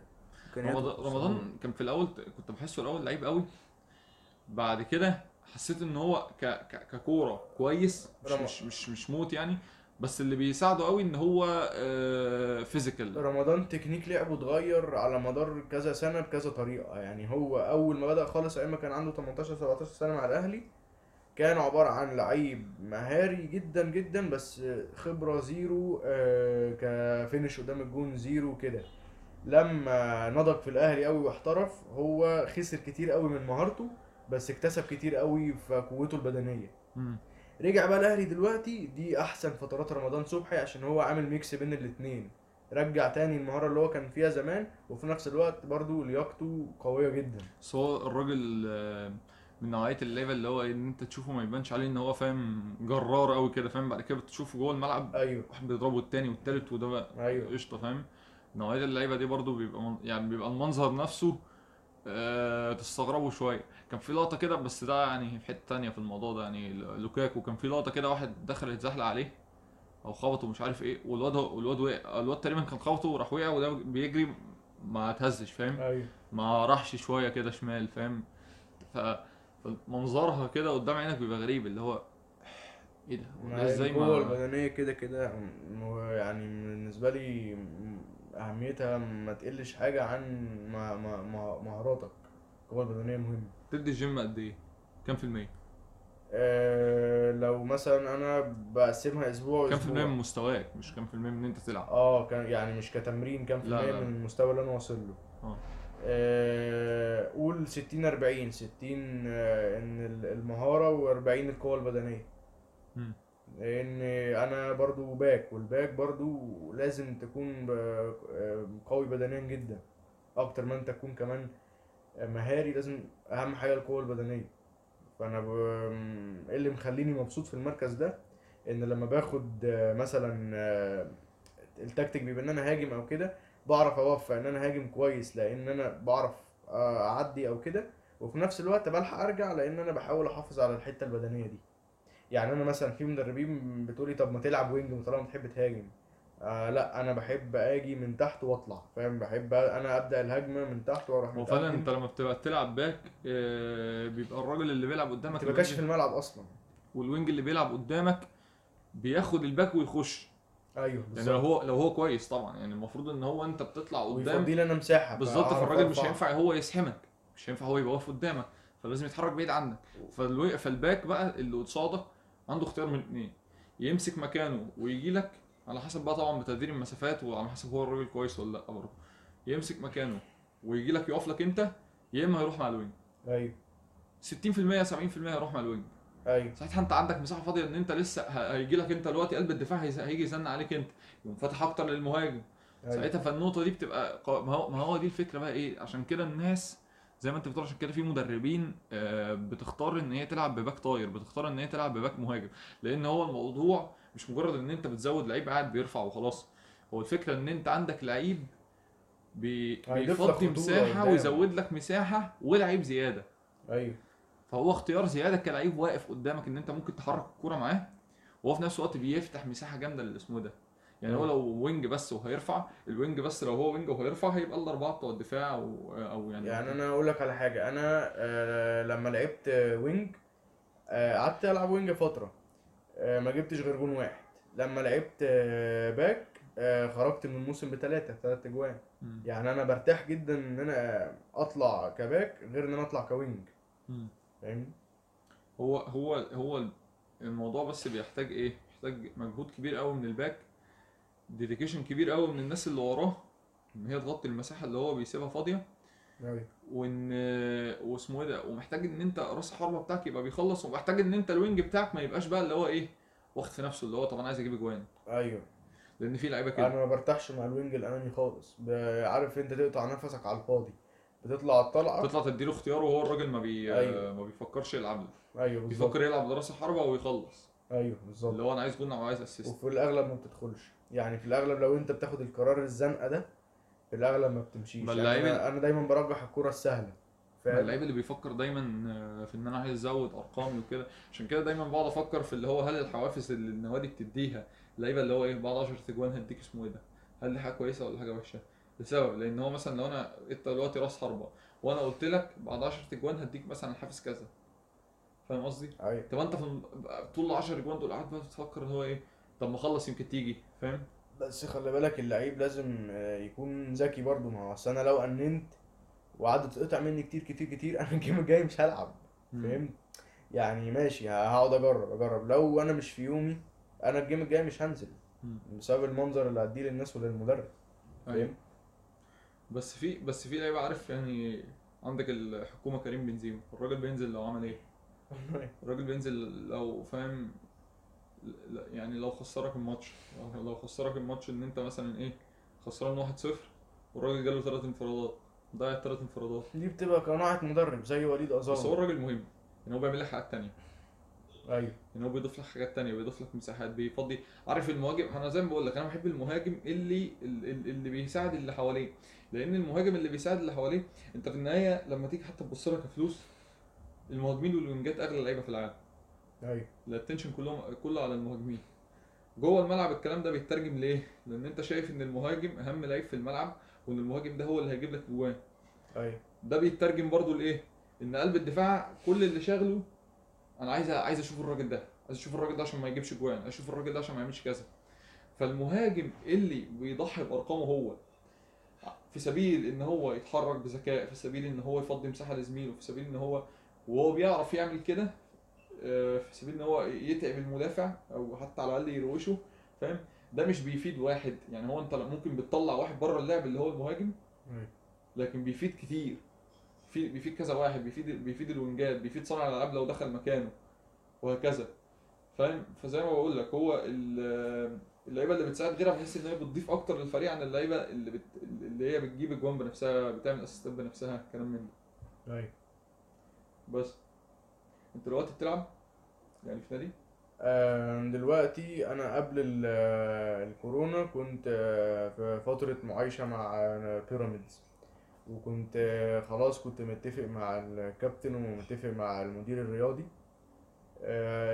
Speaker 2: رمضان رمضان كان في الأول كنت بحسه الأول لعيب قوي. بعد كده حسيت إن هو ك ك ككورة كويس مش
Speaker 1: رم-
Speaker 2: مش مش, مش موت يعني. بس اللي بيساعده قوي إن هو physical
Speaker 1: رمضان تكنيك لعبه اتغير على مدار كذا سنة بكذا طريقة. يعني هو أول ما بدأ خالص أيام ما كان عنده 18 17 سنة مع الأهلي كان عبارة عن لعيب مهاري جدا جدا بس خبرة zero آه، ك finish قدام الجون zero كده. لما نضج في الأهلي قوي واحترف هو خسر كتير قوي من مهارته بس اكتسب كتير قوي في قوته البدنية. رجع بقى الأهلي دلوقتي دي أحسن فترات رمضان صبحي عشان هو عامل mix بين الاتنين. رجع تاني المهارة اللي هو كان فيها زمان وفي نفس الوقت برضو لياقته قوية جدا.
Speaker 2: هو الراجل آه، من نوعية اللعيبه اللي هو إن أنت تشوفه ما يبانش عليه إن هو فاهم جرار قوي كده فاهم؟ بعد كده بتشوفه جوه الملعب
Speaker 1: أيوه.
Speaker 2: واحد بيضربه التاني والتالت وده بقى
Speaker 1: أيوه.
Speaker 2: قشطة فاهم؟ نوعية اللعيبة دي برضو بيبقى. يعني بيبقى المنظر نفسه آه تستغربوا شوية. كان في لقطة كده بس ده يعني في حتة تانية في الموضوع ده يعني لوكاكو. كان في لقطة كده واحد دخل يتزحلق عليه أو خبطه مش عارف إيه والواد والواد وقع. الواد تقريبا كان خبطه وراح وقع وده بيجري ما تهزش فاهم؟
Speaker 1: أيوه.
Speaker 2: ما راحش شوية كده شمال فاهم؟ ف فمنظرها كده قدام عينك بيبقى غريب اللي هو إيه ده؟ ده
Speaker 1: إزاي
Speaker 2: ما
Speaker 1: البدنية كده كده م- يعني بالنسبة لي أهميتها ما تقلش حاجة عن مهاراتك. القوة البدنية مهمة.
Speaker 2: تدي الجيم قد إيه؟ كام في المية؟
Speaker 1: آه لو مثلا أنا بقسمها أسبوع
Speaker 2: كام في المية
Speaker 1: واسبوع
Speaker 2: من مستواك؟ مش كام في المية من إن أنت تلعب.
Speaker 1: آه كان يعني مش كتمرين كام في
Speaker 2: لا.
Speaker 1: من المستوى اللي أنا واصل له.
Speaker 2: آه.
Speaker 1: آه، قول 60 40 60 آه، إن ال- المهارة و40 القوة البدنية.
Speaker 2: مم.
Speaker 1: لأن أنا برضو back وال back برضو لازم تكون قوي بدنيا جدا. أكتر ما أنت تكون كمان مهاري لازم أهم حاجة القوة البدنية. فأنا ب... إيه اللي مخليني مبسوط في المركز ده؟ إن لما باخد مثلا التكتيك بيبقى إن أنا هاجم أو كده بعرف أوفق إن أنا هاجم كويس لأن أنا بعرف أعدي أو كده. وفي نفس الوقت بلحق أرجع لأن أنا بحاول أحافظ على الحتة البدنية دي. يعني أنا مثلا في مدربين بتقولي طب ما تلعب وينج طالما بتحب تهاجم آه لا أنا بحب آجي من تحت وأطلع فاهم بحب أنا أبدأ الهجمة من تحت وأروح
Speaker 2: هو فعلا
Speaker 1: متقدم.
Speaker 2: انت لما بتبقى تلعب back آه، بيبقى الراجل اللي بيلعب قدامك
Speaker 1: كاشف
Speaker 2: الوينج-
Speaker 1: الملعب أصلا
Speaker 2: وال wing اللي بيلعب قدامك بياخد ال back ويخش
Speaker 1: أيوه
Speaker 2: يعني لو
Speaker 1: بالظبط
Speaker 2: هو لو هو كويس طبعا يعني المفروض إن هو أنت بتطلع قدام
Speaker 1: ويفضي لي أنا مساحة
Speaker 2: بالظبط فالراجل مش. هينفع هو يسحمك مش هينفع هو يبقى واقف قدامك فلازم يتحرك بعيد عنك. فال back بقى اللي قصادك عنده اختيار من اتنين. يمسك مكانه ويجي لك على حسب بقى طبعا بتقدير المسافات وعلى حسب هو الراجل كويس ولا لأ برضه. يمسك مكانه ويجي لك يقف لك انت يا إما هيروح مع ال
Speaker 1: wing. أيوه.
Speaker 2: 60% 70% هيروح مع ال
Speaker 1: wing. أيوه.
Speaker 2: ساعتها أنت عندك مساحة فاضية إن أنت لسه هيجي لك أنت دلوقتي قلب الدفاع هيجي يزن عليك أنت يقوم فاتح أكتر للمهاجم.
Speaker 1: أيوه.
Speaker 2: ساعتها فالنقطة دي بتبقى ما هو ما هو دي الفكرة بقى إيه؟ عشان كده الناس زي ما انت بتقول عشان كده في مدربين آه، بتختار ان هي تلعب ب back طاير بتختار ان هي تلعب ب back مهاجم لأن هو الموضوع مش مجرد ان انت بتزود لعيب قاعد بيرفع وخلاص. هو الفكرة ان انت عندك لعيب بي- بيفضي
Speaker 1: مساحة.
Speaker 2: ويزود لك مساحة ولعيب زيادة.
Speaker 1: أيوه.
Speaker 2: فهو اختيار زيادة كلعيب واقف قدامك ان انت ممكن تحرك الكورة معاه وهو في نفس الوقت بيفتح مساحة جامدة للاسمه ده. يعني هو. لو wing بس وهيرفع ال wing بس لو هو wing وهيرفع هيبقى الأربعة بتوع الدفاع أو أو يعني
Speaker 1: يعني أنا أقول لك على حاجة أنا آه لما لعبت wing آه، قعدت ألعب wing فترة آه ما جبتش غير جون واحد لما لعبت back خرجت من الموسم بثلاثه ثلاث
Speaker 2: أجوان.
Speaker 1: يعني أنا برتاح جدا إن أنا أطلع ك back غير إن أنا أطلع ك
Speaker 2: wing.
Speaker 1: فاهمني
Speaker 2: هو هو هو الموضوع بس بيحتاج إيه بيحتاج مجهود كبير قوي من ال back dedication كبير قوي من الناس اللي وراه إن هي تغطي المساحة اللي هو بيسيبها فاضية.
Speaker 1: أيوه.
Speaker 2: وإن واسمه إيه ده ومحتاج إن أنت رأس الحربة بتاعك يبقى بيخلص ومحتاج إن أنت ال wing بتاعك ما يبقاش بقى اللي هو إيه واخد في نفسه اللي هو طب أنا عايز أجيب اجوان
Speaker 1: أيوه.
Speaker 2: لأن في لعيبة كده.
Speaker 1: أنا ما برتاحش مع ال wing الامامي خالص. عارف أنت تقطع نفسك على الفاضي. بتطلع الطلعه
Speaker 2: تطلع تديله اختيار وهو الراجل ما بي
Speaker 1: أيوه.
Speaker 2: ما بيفكرش يلعب. له
Speaker 1: أيوه بالظبط.
Speaker 2: بيفكر يلعب لرأس الحربة ويخلص.
Speaker 1: أيوه بالظبط.
Speaker 2: اللي هو أنا عايز جون أو عايز assist
Speaker 1: وفي الأغلب ما بتدخلش. يعني في الأغلب لو أنت بتاخد القرار الزنقة ده في الأغلب ما بتمشيش. يعني أنا, أنا دايما برجح الكره السهلة. فاهم؟
Speaker 2: اللعيب اللي بيفكر دايما آه، في إن أنا عايز أزود أرقامي وكده. عشان كده دايما بقعد أفكر في اللي هو هل الحوافز اللي النوادي بتديها اللعيبة اللي هو إيه بعد 10 تجوان هديك اسمه إيه ده؟ هل دي حاجة كويسة ولا حاجة وحشة؟ لسبب لأن هو مثلا لو أنا أنت دلوقتي راس حربة وأنا قلت لك بعد 10 تجوان هديك مثلا حافز كذا. فاهم قصدي؟
Speaker 1: أيوه.
Speaker 2: طب أنت في طول ال 10 جوان دول قاعد بقى بتفكر اللي هو إيه؟ طب ما اخلص يمكن تيجي فاهم؟
Speaker 1: بس خلي بالك اللعيب لازم آه، يكون ذكي برضو ما هو أصل أنا لو أنانت وقعدت تقطع مني كتير كتير كتير أنا ال game الجاي مش هلعب. فهمت يعني ماشي هقعد أجرب أجرب. لو أنا مش في يومي أنا ال game الجاي مش هنزل. بسبب المنظر اللي هديه للناس وللمدرب.
Speaker 2: أيوة.
Speaker 1: فاهم؟
Speaker 2: بس في بس في لعيبه عارف يعني عندك الحكومة كريم بنزيما. الراجل بينزل لو عمل إيه؟ الراجل بينزل لو فاهم؟ يعني لو خسرك الماتش لو- خسرك الماتش إن أنت مثلا إيه خسران 1-0 والراجل جاله ثلاث انفرادات ضيع ثلاث انفرادات.
Speaker 1: دي بتبقى قناعة مدرب زي وليد
Speaker 2: بس هو الراجل مهم إن هو بيعمل لك حاجات تانية.
Speaker 1: أيوه.
Speaker 2: إن هو بيضيف لك حاجات تانية بيضيف لك مساحات بيفضي. عارف المهاجم أنا زي ما بقول لك أنا بحب المهاجم اللي اللي اللي بيساعد اللي حواليه. لأن المهاجم اللي بيساعد اللي حواليه أنت في النهاية لما تيجي حتى تبص لها كفلوس المهاجمين والوينجات أغلى لعيبة في العالم.
Speaker 1: أيوه.
Speaker 2: ال attention كلهم كله على المهاجمين. جوه الملعب الكلام ده بيترجم ليه؟ لأن أنت شايف إن المهاجم أهم لعيب في الملعب وإن المهاجم ده هو اللي هيجيب لك جوان.
Speaker 1: أيوه.
Speaker 2: ده بيترجم برضو لإيه؟ إن قلب الدفاع كل اللي شاغله أنا عايز عايز أشوف الراجل ده عايز أشوف الراجل ده عشان ما يجيبش جوان عايز أشوف الراجل ده عشان ما يعملش كذا. فالمهاجم اللي بيضحي بأرقامه هو في سبيل إن هو يتحرك بذكاء في سبيل إن هو يفضي مساحة لزميله في سبيل إن هو وهو بيعرف يعمل كده في سبيل إن هو يتعب المدافع أو حتى على الأقل يروشه فاهم؟ ده مش بيفيد واحد يعني هو أنت ممكن بتطلع واحد بره اللعب اللي هو المهاجم لكن بيفيد كتير. في بيفيد كذا واحد بيفيد بيفيد الوينجات بيفيد صانع الألعاب لو دخل مكانه وهكذا. فاهم؟ فزي ما بقول لك هو ال- اللعيبة اللي بتساعد غيرها بحس إن هي بتضيف أكتر للفريق عن اللعيبة اللي بت... اللي هي بتجيب أجوان بنفسها بتعمل أسيستات بنفسها كلام من ده.
Speaker 1: أيوه.
Speaker 2: بس. انت دلوقتي بتلعب؟ يعني في نادي؟
Speaker 1: دلوقتي أنا قبل آه، الكورونا كنت آه، في فترة معايشة مع آه، بيراميدز. وكنت خلاص كنت متفق مع الكابتن ومتفق مع المدير الرياضي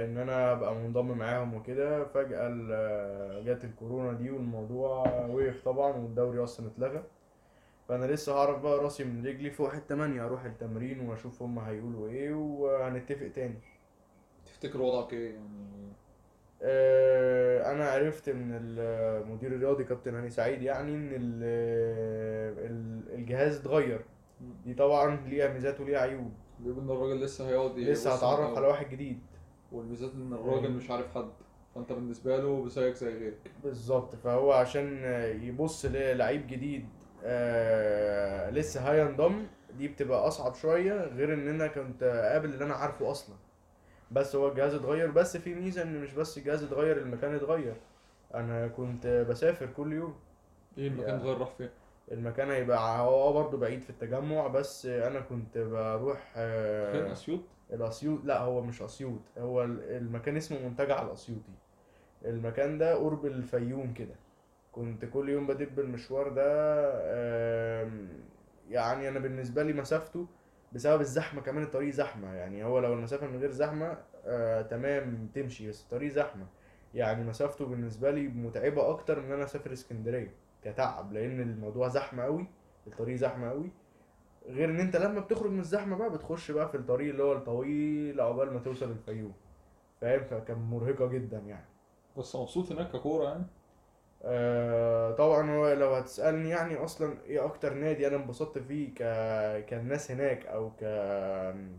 Speaker 1: إن أنا أبقى منضم معاهم وكده. فجأة جت الكورونا دي والموضوع وقف طبعا والدوري أصلا اتلغى. فأنا لسه هعرف بقى راسي من رجلي في واحد تمانية أروح التمرين وأشوف هم هيقولوا إيه وهنتفق تاني.
Speaker 2: تفتكر وضعك إيه يعني؟
Speaker 1: آه، أنا عرفت من المدير الرياضي كابتن هاني سعيد يعني إن ال- ال- الجهاز اتغير. دي طبعا ليها ميزات وليها عيوب.
Speaker 2: بيقول إن الراجل لسه هيقعد
Speaker 1: لسه هتعرف. على واحد جديد.
Speaker 2: والميزات إن الراجل. مش عارف حد فأنت بالنسبة له زيك زي غيرك.
Speaker 1: بالظبط فهو عشان يبص للعيب جديد آه لسه هينضم دي بتبقى أصعب شوية غير إن أنا كنت قابل اللي أنا عارفه أصلا. بس هو الجهاز اتغير بس في ميزة إن مش بس الجهاز اتغير المكان اتغير. أنا كنت بسافر كل يوم.
Speaker 2: إيه المكان. اتغير راح فين؟
Speaker 1: المكان هيبقى هو آه برضه بعيد في التجمع بس أنا كنت بروح
Speaker 2: فين
Speaker 1: آه
Speaker 2: أسيوط؟
Speaker 1: الأسيوط. لا هو مش أسيوط هو ال- المكان اسمه منتجع الأسيوطي. المكان ده قرب الفيوم كده. كنت كل يوم بدب المشوار ده يعني أنا بالنسبة لي مسافته بسبب الزحمة كمان الطريق زحمة. يعني هو لو المسافة من غير زحمة آه تمام تمشي بس الطريق زحمة. يعني مسافته بالنسبة لي متعبة أكتر من إن أنا أسافر اسكندرية كتعب لأن الموضوع زحمة قوي الطريق زحمة قوي غير إن أنت لما بتخرج من الزحمة بقى بتخش بقى في الطريق اللي هو الطويل عقبال ما توصل الفيوم. فاهم؟ فكان مرهقة جدا يعني.
Speaker 2: بس مبسوط هناك ككورة يعني؟
Speaker 1: آه طبعا هو لو هتسألني يعني أصلا إيه أكتر نادي أنا انبسطت فيه ك... كالناس هناك أو ك...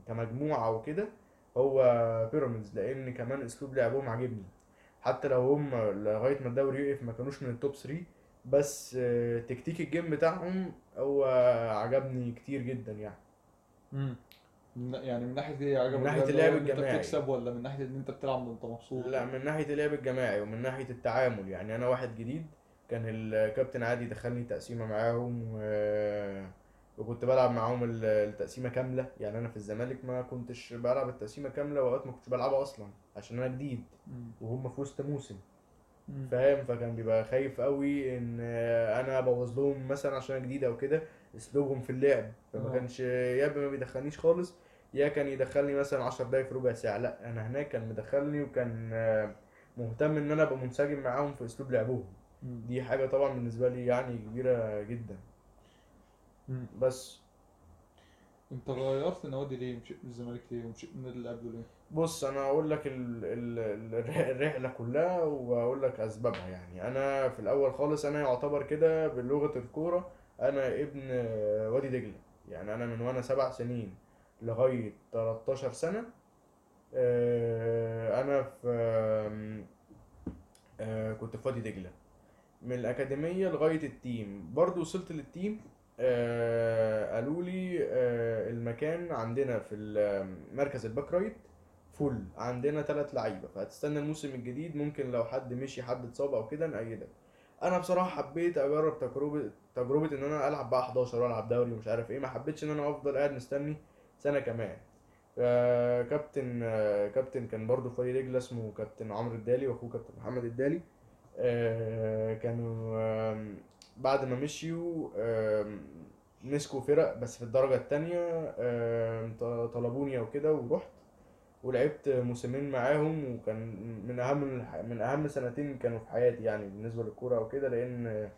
Speaker 1: كمجموعة أو كده هو بيراميدز لأن كمان أسلوب لعبهم عاجبني. حتى لو هم لغاية ما الدوري يقف ما كانوش من ال top 3 بس آه، تكتيك ال game بتاعهم هو عجبني كتير جدا يعني.
Speaker 2: امم يعني من ناحية إيه عجبك
Speaker 1: من
Speaker 2: اللي
Speaker 1: اللعب
Speaker 2: إن أنت
Speaker 1: الجماعي.
Speaker 2: بتكسب ولا من ناحية إن أنت بتلعب وأنت مبسوط
Speaker 1: لا من ناحية اللعب الجماعي ومن ناحية التعامل يعني أنا واحد جديد كان الكابتن عادي دخلني تقسيمة معاهم و- وكنت بلعب معاهم ال- التقسيمة كاملة يعني أنا في الزمالك ما كنتش بلعب التقسيمة كاملة وأوقات ما كنتش بلعبها أصلا عشان أنا جديد. وهم في وسط موسم. فاهم فكان بيبقى خايف قوي إن أنا أبوظ لهم مثلا عشان أنا جديد أو كده أسلوبهم في اللعب فما
Speaker 2: آه.
Speaker 1: كانش يا إما ما بيدخلنيش خالص يا كان يدخلني مثلا 10 دقايق في ربع ساعة. لا أنا هناك كان مدخلني وكان آه، مهتم إن أنا أبقى منسجم معاهم في أسلوب لعبهم. دي حاجة طبعا بالنسبة لي يعني كبيرة جدا. بس.
Speaker 2: أنت غيرت نوادي ليه؟ مشيت من الزمالك ليه؟ ومشيت من اللي قبله ليه؟
Speaker 1: بص أنا هقول لك ال- ال- ال- الرحلة كلها وهقول لك أسبابها يعني. أنا في الأول خالص أنا يعتبر كده بلغة الكورة أنا ابن وادي دجلة. يعني أنا من وأنا سبع سنين. لغاية 13 سنة. آه، أنا في آه، كنت في وادي دجلة. من الأكاديمية لغاية ال team. برضو وصلت لل team آه قالوا لي المكان عندنا في مركز ال back right full. عندنا ثلاث لعيبة. فهتستنى الموسم الجديد. ممكن لو حد مشي حد اتصاب أو كده نقيدك. أنا بصراحة حبيت أجرب تجربة تجربة إن أنا ألعب بقى 11 وألعب دوري ومش عارف إيه. ما حبيتش إن أنا أفضل قاعد مستني سنة كمان. آه، كابتن آه، كابتن كان برضو وادي دجلة اسمه كابتن عمرو الدالي وأخوه كابتن محمد الدالي. آه، كانوا آم، بعد ما مشيوا آم، مسكوا فرق بس في الدرجة التانية آم، ط- طلبوني أو كده ورحت ولعبت موسمين معاهم وكان من الح- من أهم سنتين كانوا في حياتي يعني بالنسبة للكورة أو كده لأن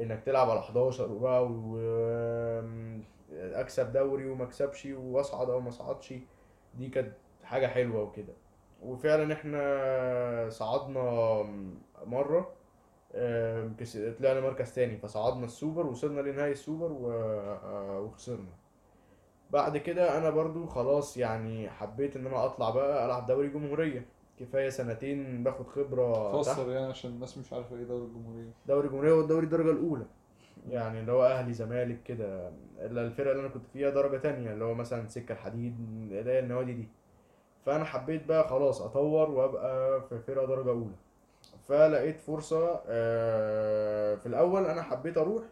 Speaker 1: إنك تلعب على 11 وبقى وأكسب دوري وما أكسبش وأصعد أو ما أصعدش دي كانت حاجة حلوة وكده. وفعلا إحنا صعدنا كس- طلعنا مركز تاني فصعدنا السوبر وصلنا لنهائي السوبر. آه، وخسرنا. بعد كده أنا برضو خلاص يعني حبيت إن أنا أطلع بقى ألعب دوري جمهورية. كفاية سنتين باخد خبرة تحت.
Speaker 2: فسر يعني عشان الناس مش عارفة إيه دوري الجمهورية.
Speaker 1: دوري جمهورية والدوري الدرجة الأولى. يعني اللي هو أهلي زمالك كده. ال- الفرقة اللي أنا كنت فيها درجة تانية اللي هو مثلا سكة الحديد اللي هي النوادي دي. فأنا حبيت بقى خلاص أطور وأبقى في فرقة درجة أولى. فلقيت فرصة آه، في الأول أنا حبيت أروح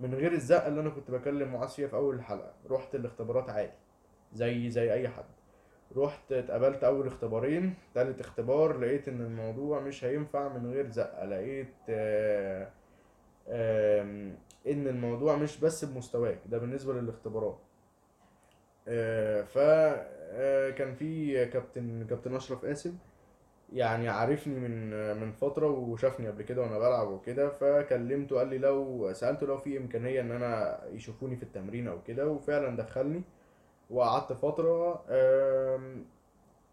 Speaker 1: من غير الزقة اللي أنا كنت بكلم معاذ فيها في أول الحلقة. رحت الاختبارات عادي زي زي أي حد. رحت اتقابلت أول اختبارين تالت اختبار لقيت إن الموضوع مش هينفع من غير زقة لقيت آه، آم، إن الموضوع مش بس بمستواك ده بالنسبة للاختبارات. آه، ف آه، كان في كابتن كابتن أشرف قاسم يعني عارفني من من فترة وشافني قبل كده وأنا بلعب وكده فكلمته قال لي لو سألته لو في إمكانية إن أنا يشوفوني في التمرين أو كده وفعلا دخلني. وقعدت فترة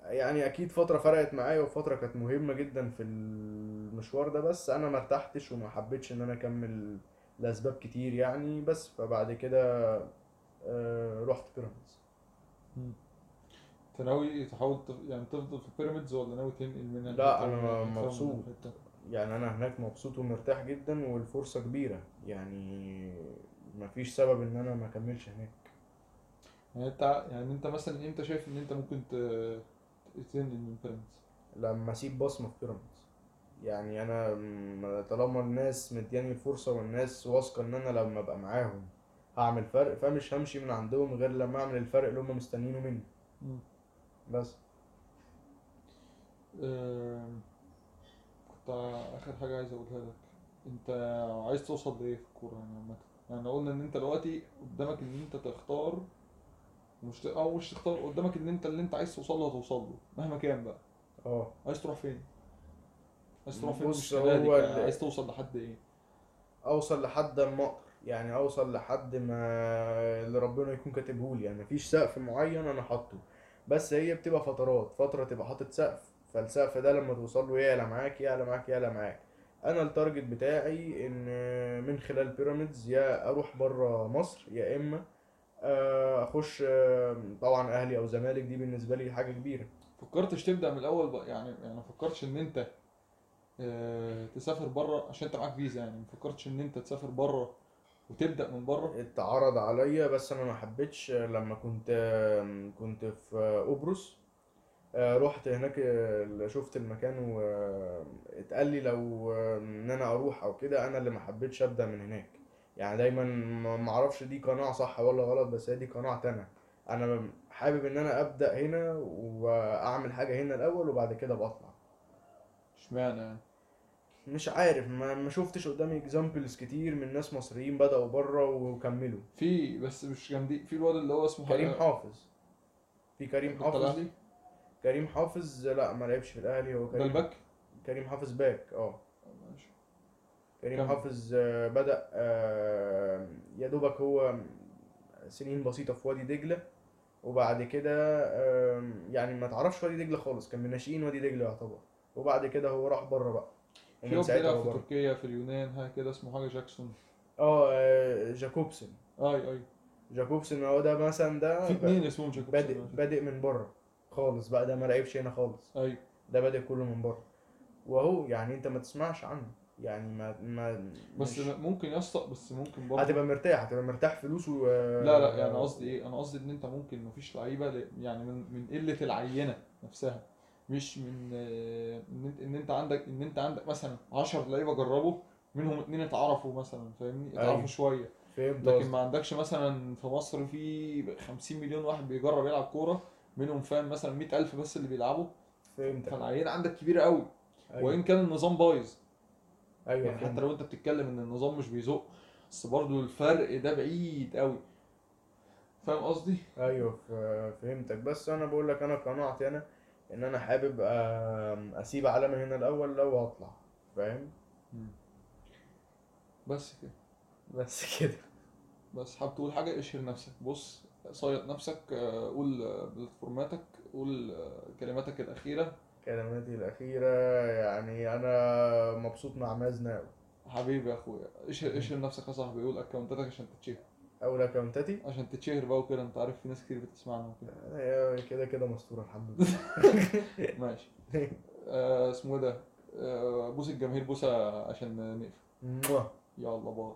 Speaker 1: يعني أكيد فترة فرقت معايا وفترة كانت مهمة جدا في المشوار ده بس أنا ما ارتحتش وما حبيتش إن أنا أكمل لأسباب كتير يعني بس فبعد كده آه، رحت بيراميدز
Speaker 2: أنت ناوي تحاول. يعني تفضل في بيراميدز ولا ناوي تنقل منها
Speaker 1: لا،
Speaker 2: تفهم
Speaker 1: مبسوط. يعني أنا هناك مبسوط ومرتاح جدا والفرصة كبيرة يعني مفيش سبب إن أنا ما أكملش هناك
Speaker 2: يعني أنت يعني أنت مثلا إمتى شايف إن أنت ممكن. تنقل من بيراميدز
Speaker 1: لما أسيب بصمة في بيراميدز يعني أنا طالما الناس مدياني الفرصه والناس واثقة إن أنا لما أبقى معاهم هعمل فرق فمش همشي من عندهم غير لما أعمل الفرق اللي هم مستنينه مني. بس.
Speaker 2: آم، كنت آخر حاجة عايز أقولها لك. أنت عايز توصل لإيه في الكورة يعني عامة؟ يعني قلنا إن أنت دلوقتي قدامك إن أنت تختار مش. أو مش تختار قدامك إن أنت اللي أنت عايز توصل له هتوصل له مهما كان بقى.
Speaker 1: آه.
Speaker 2: عايز تروح فين؟ عايز تروح فين
Speaker 1: بص،
Speaker 2: مش
Speaker 1: هو ال-
Speaker 2: عايز توصل لحد إيه؟
Speaker 1: أوصل لحد ما أقدر يعني أوصل لحد ما اللي ربنا يكون كاتبه لي. يعني مفيش سقف معين أنا حاطه. بس هي بتبقى فترات. فترة تبقى حاطط سقف. فالسقف ده لما توصل له يعلى معاك يعلى معاك يعلى معاك. أنا التارجت بتاعي إن من خلال بيراميدز يا أروح بره مصر يا إما آه، أخش آه، طبعا أهلي أو زمالك. دي بالنسبة لي حاجة كبيرة.
Speaker 2: فكرتش تبدأ من الأول بقى؟ يعني يعني ما فكرتش إن أنت تسافر بره عشان انت معاك فيزا يعني. ما فكرتش ان انت تسافر بره وتبدأ من بره؟
Speaker 1: اتعرض عليا بس أنا ما حبيتش لما كنت كنت في قبرص. آه، رحت هناك آه، شفت المكان واتقال لي لو آه، ان أنا أروح أو كده أنا اللي ما حبيتش ابدأ من هناك. يعني دايما ما أعرفش دي قناعة صح ولا غلط بس هي دي قناعتي أنا. أنا حابب ان أنا ابدأ هنا واعمل حاجة هنا الأول وبعد كده بطلع.
Speaker 2: اشمعنى يعني؟
Speaker 1: مش عارف ما ما شفتش قدامي examples كتير من ناس مصريين بدأوا بره وكملوا.
Speaker 2: في بس مش جامدين. في الواد اللي هو اسمه
Speaker 1: كريم
Speaker 2: حاجة-
Speaker 1: حافظ. في كريم حافظ.
Speaker 2: الاهلي
Speaker 1: كريم حافظ لا ما لعبش في الأهلي هو
Speaker 2: ده
Speaker 1: كريم
Speaker 2: ال back
Speaker 1: كريم حافظ back آه.
Speaker 2: ماشي.
Speaker 1: كريم
Speaker 2: كمل.
Speaker 1: حافظ آه، بدأ آه، يا دوبك هو سنين بسيطة في وادي دجلة وبعد كده يعني ما تعرفش وادي دجلة خالص كان من ناشئين وادي دجلة يعتبر. وبعد كده هو راح بره بقى.
Speaker 2: في واد
Speaker 1: ساعتها
Speaker 2: بيلعب في تركيا في اليونان حاجة كده اسمه حاجة جاكسون.
Speaker 1: آه آه، جاكوبسن.
Speaker 2: أي أي.
Speaker 1: جاكوبسن هو ده مثلا ده
Speaker 2: في اتنين اسمهم جاكوب
Speaker 1: بادئ بادئ من بره خالص بقى ده ما لعبش هنا خالص.
Speaker 2: أي.
Speaker 1: ده بادئ كله من بره. وهو يعني أنت ما تسمعش عنه. يعني ما ما
Speaker 2: بس
Speaker 1: مش-
Speaker 2: ممكن يا اسطى بس ممكن برضه.
Speaker 1: هتبقى مرتاح هتبقى مرتاح فلوس و
Speaker 2: لا لا يعني قصدي إيه؟ أنا قصدي إن أنت ممكن مفيش لعيبة يعني من من قلة العينة نفسها. مش من إن أنت إن أنت عندك إن أنت عندك مثلا 10 لعيبة جربوا منهم اتنين اتعرفوا مثلا فاهمني؟ اتعرفوا
Speaker 1: أيوة.
Speaker 2: شوية.
Speaker 1: فهمت
Speaker 2: لكن ما عندكش مثلا في مصر في 50 مليون واحد بيجرب يلعب كورة منهم فاهم مثلا 100000 بس اللي بيلعبوا.
Speaker 1: فهمت
Speaker 2: فالعينه عندك كبيره قوي.
Speaker 1: أيوه.
Speaker 2: وإن كان النظام بايظ.
Speaker 1: أيوه
Speaker 2: يعني حتى لو أنت بتتكلم إن النظام مش بيزق بس برضه الفرق ده بعيد قوي. فاهم قصدي؟
Speaker 1: أيوه فهمتك. بس أنا بقول لك أنا قناعتي أنا إن أنا حابب أسيب علامة هنا الأول لو هطلع فاهم؟
Speaker 2: بس كده.
Speaker 1: بس كده.
Speaker 2: بس حابب تقول حاجة؟ اشهر نفسك. بص صيد نفسك آه، قول آه، بلاتفورماتك قول آه، كلماتك الأخيرة.
Speaker 1: كلماتي الأخيرة يعني أنا مبسوط مع مازن أوي
Speaker 2: حبيبي يا أخويا. اشهر اشهر نفسك يا صاحبي. قول أكونتاتك عشان تتشهر
Speaker 1: اول اكونتاتي
Speaker 2: عشان تتشهر بقى وكده أنت عارف في ناس كتير بتسمعنا وكده.
Speaker 1: هي كده كده مستوره الحمد لله.
Speaker 2: ماشي. آه اسمه إيه ده؟ آه بوس الجماهير بوسة عشان نقفل. يلا باي.